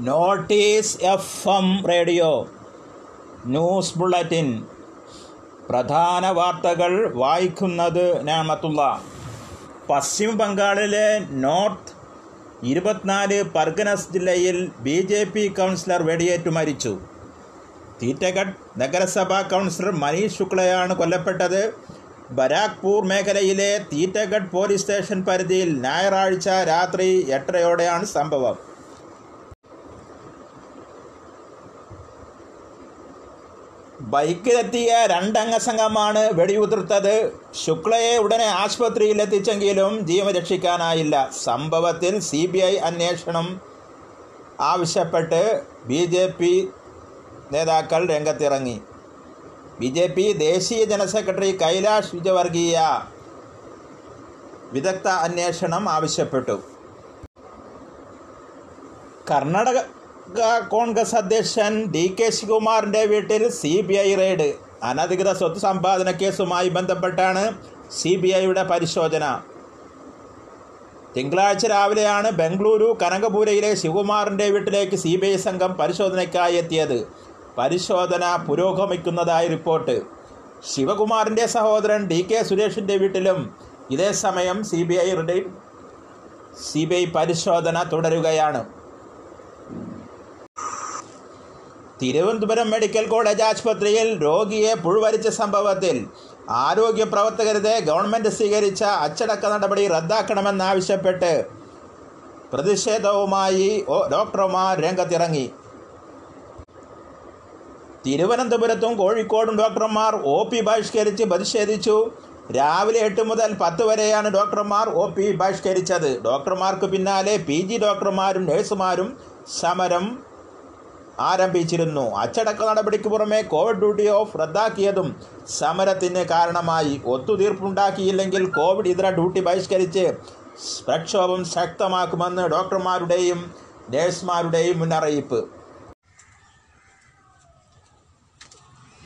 Notice F M radio news bulletin. പ്രധാന വാർത്തകൾ വായിക്കുന്നത് നാമത്തുള്ള പശ്ചിമ ബംഗാളിലെ നോർത്ത് ഇരുപത്തിനാല് പർഗനസ് ജില്ലയിൽ ബി ജെ പി കൗൺസിലർ വെടിയേറ്റു മരിച്ചു. തീറ്റഗഡ് നഗരസഭാ കൗൺസിലർ മനീഷ് ശുക്ലയാണ് കൊല്ലപ്പെട്ടത്. ബരാക്പൂർ മേഖലയിലെ തീറ്റഗഡ് പോലീസ് സ്റ്റേഷൻ പരിധിയിൽ ഞായറാഴ്ച രാത്രി എട്ടരയോടെയാണ് സംഭവം. ബൈക്കിലെത്തിയ രണ്ടംഗ സംഘമാണ് വെടിയുതിർത്തത്. ശുക്ലയെ ഉടനെ ആശുപത്രിയിൽ എത്തിച്ചെങ്കിലും ജീവൻ രക്ഷിക്കാനായില്ല. സംഭവത്തിൽ സി ബി ഐ അന്വേഷണം ആവശ്യപ്പെട്ട് ബി ജെ പി നേതാക്കൾ രംഗത്തിറങ്ങി. ബി ജെ പി ദേശീയ ജനറൽ സെക്രട്ടറി കൈലാഷ് വിജയവർഗീയ വിദഗ്ധ അന്വേഷണം ആവശ്യപ്പെട്ടു. കർണാടക കോൺഗ്രസ് അധ്യക്ഷൻ ഡി കെ ശിവകുമാറിന്റെ വീട്ടിൽ സി ബി ഐ റെയ്ഡ്. അനധികൃത സ്വത്ത് സമ്പാദന കേസുമായി ബന്ധപ്പെട്ടാണ് സി ബി ഐയുടെ പരിശോധന. തിങ്കളാഴ്ച രാവിലെയാണ് ബംഗളൂരു കനകപുരയിലെ ശിവകുമാറിന്റെ വീട്ടിലേക്ക് സി ബി ഐ സംഘം പരിശോധനയ്ക്കായി എത്തിയത്. പരിശോധന പുരോഗമിക്കുന്നതായി റിപ്പോർട്ട്. ശിവകുമാറിന്റെ സഹോദരൻ ഡി കെ സുരേഷിന്റെ വീട്ടിലും ഇതേ സമയം C B I C B I പരിശോധന തുടരുകയാണ്. തിരുവനന്തപുരം മെഡിക്കൽ കോളേജ് ആശുപത്രിയിൽ രോഗിയെ പുഴുവരിച്ച സംഭവത്തിൽ ആരോഗ്യ പ്രവർത്തകരുടെ ഗവൺമെന്റ് സ്വീകരിച്ച അച്ചടക്ക നടപടി റദ്ദാക്കണമെന്നാവശ്യപ്പെട്ട് പ്രതിഷേധവുമായി ഡോക്ടർമാർ രംഗത്തിറങ്ങി. തിരുവനന്തപുരത്തും കോഴിക്കോടും ഡോക്ടർമാർ ഒ പി ബഹിഷ്കരിച്ച് പ്രതിഷേധിച്ചു. രാവിലെ എട്ട് മുതൽ പത്ത് വരെയാണ് ഡോക്ടർമാർ ഒ പി ബഹിഷ്കരിച്ചത്. ഡോക്ടർമാർക്ക് പിന്നാലെ പി ജി ഡോക്ടർമാരും നഴ്സുമാരും സമരം ആരംഭിച്ചിരുന്നു. അച്ചടക്ക നടപടിക്ക് പുറമെ കോവിഡ് ഡ്യൂട്ടി ഓഫ് റദ്ദാക്കിയതും സമരത്തിന് കാരണമായി. ഒത്തുതീർപ്പുണ്ടാക്കിയില്ലെങ്കിൽ കോവിഡ് ഇതര ഡ്യൂട്ടി ബഹിഷ്കരിച്ച് പ്രക്ഷോഭം ശക്തമാക്കുമെന്ന് ഡോക്ടർമാരുടെയും നഴ്സുമാരുടെയും മുന്നറിയിപ്പ്.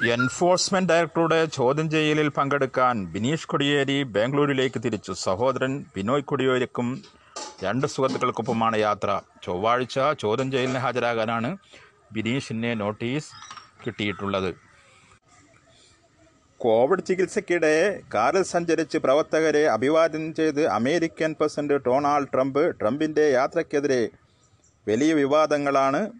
എൻഫോഴ്സ്മെന്റ് ഡയറക്ടറുടെ ചോദ്യം ചെയ്യലിൽ പങ്കെടുക്കാൻ ബിനീഷ് കൊടിയേരി ബാംഗ്ലൂരിലേക്ക് തിരിച്ചു. സഹോദരൻ ബിനോയ് കൊടിയേരിക്കും രണ്ട് സുഹൃത്തുക്കൾക്കൊപ്പമാണ് യാത്ര. ചൊവ്വാഴ്ച ചോദ്യം ചെയ്യലിന് ഹാജരാകാനാണ് ബിനീഷിന് നോട്ടീസ് കിട്ടിയിട്ടുള്ളത്. കോവിഡ് ചികിത്സയ്ക്കിടെ കാറിൽ സഞ്ചരിച്ച് പ്രവർത്തകരെ അഭിവാദ്യം ചെയ്ത് അമേരിക്കൻ പ്രസിഡന്റ് ഡൊണാൾഡ് ട്രംപ് ട്രംപിന്റെ യാത്രയ്ക്കെതിരെ വലിയ വിവാദങ്ങളാണ്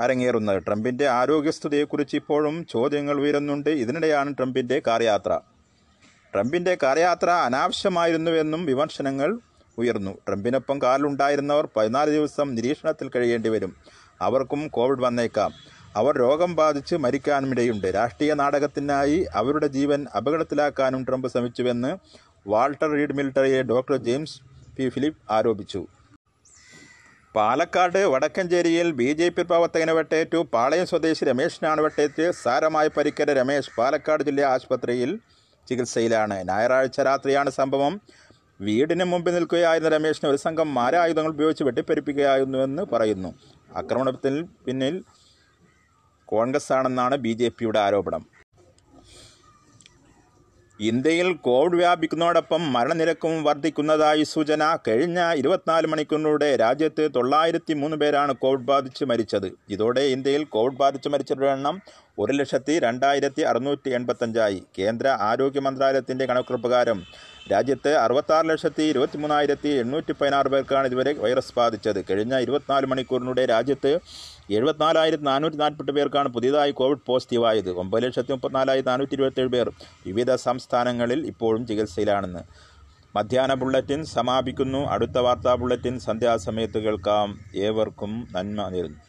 അരങ്ങേറുന്നത്. ട്രംപിന്റെ ആരോഗ്യസ്ഥിതിയെക്കുറിച്ച് ഇപ്പോഴും ചോദ്യങ്ങൾ ഉയരുന്നുണ്ട്. ഇതിനിടെയാണ് ട്രംപിന്റെ കാർ യാത്ര ട്രംപിന്റെ കാർ യാത്ര അനാവശ്യമായിരുന്നുവെന്നും വിമർശനങ്ങൾ ഉയർന്നു. ട്രംപിനൊപ്പം കാറിലുണ്ടായിരുന്നവർ പതിനാല് ദിവസം നിരീക്ഷണത്തിൽ കഴിയേണ്ടി വരും അവർക്കും കോവിഡ് വന്നേക്കാം. അവർ രോഗം ബാധിച്ച് മരിക്കാനുമിടയുണ്ട് രാഷ്ട്രീയ നാടകത്തിനായി അവരുടെ ജീവൻ അപകടത്തിലാക്കാനും ട്രംപ് ശ്രമിച്ചുവെന്ന് വാൾട്ടർ റീഡ് മിലിറ്ററിയെ ഡോക്ടർ ജെയിംസ് പി ഫിലിപ്പ് ആരോപിച്ചു. പാലക്കാട് വടക്കഞ്ചേരിയിൽ ബി ജെ പി പ്രവർത്തകനെ വെട്ടേറ്റു. പാളയം സ്വദേശി രമേശിനാണ് വെട്ടേറ്റ്. സാരമായി പരിക്കേറ്റ രമേശ് പാലക്കാട് ജില്ലാ ആശുപത്രിയിൽ ചികിത്സയിലാണ്. ഞായറാഴ്ച രാത്രിയാണ് സംഭവം. വീടിന് മുമ്പിൽ നിൽക്കുകയായിരുന്ന രമേശിനെ ഒരു സംഘം മാരായുധങ്ങൾ ഉപയോഗിച്ച് വെട്ടിപ്പെരിപ്പിക്കുകയായിരുന്നുവെന്ന് പറയുന്നു. ആക്രമണത്തിന് പിന്നിൽ കോൺഗ്രസ് ആണെന്നാണ് ബി ജെ പിയുടെ ആരോപണം. ഇന്ത്യയിൽ കോവിഡ് വ്യാപിക്കുന്നതോടൊപ്പം മരണനിരക്കും വർദ്ധിക്കുന്നതായി സൂചന കഴിഞ്ഞ ഇരുപത്തിനാല് മണിക്കൂറിലൂടെ രാജ്യത്ത് തൊള്ളായിരത്തി മൂന്ന് പേരാണ് കോവിഡ് ബാധിച്ച് മരിച്ചത്. ഇതോടെ ഇന്ത്യയിൽ കോവിഡ് ബാധിച്ച് മരിച്ചവരുടെ എണ്ണം ഒരു ലക്ഷത്തി രണ്ടായിരത്തി അറുന്നൂറ്റി എൺപത്തഞ്ചായി. കേന്ദ്ര ആരോഗ്യ മന്ത്രാലയത്തിന്റെ കണക്ക് പ്രകാരം രാജ്യത്ത് അറുപത്താറ് ലക്ഷത്തി ഇരുപത്തി മൂന്നായിരത്തി എണ്ണൂറ്റി പതിനാറ് പേർക്കാണ് ഇതുവരെ വൈറസ് ബാധിച്ചത്. കഴിഞ്ഞ ഇരുപത്തിനാല് മണിക്കൂറിലൂടെ രാജ്യത്ത് എഴുപത്തിനാലായിരത്തി നാനൂറ്റി നാൽപ്പത്തെട്ട് പേർക്കാണ് പുതിയതായി കോവിഡ് പോസിറ്റീവായത്. ഒമ്പത് ലക്ഷത്തി മുപ്പത്തിനാലായിരത്തി നാനൂറ്റി ഇരുപത്തേഴ് പേർ വിവിധ സംസ്ഥാനങ്ങളിൽ ഇപ്പോഴും ചികിത്സയിലാണെന്ന്. മധ്യാഹ്ന ബുള്ളറ്റിൻ സമാപിക്കുന്നു. അടുത്ത വാർത്താ ബുള്ളറ്റിൻ സന്ധ്യാസമയത്ത് കേൾക്കാം. ഏവർക്കും നന്മ നേരുന്നു.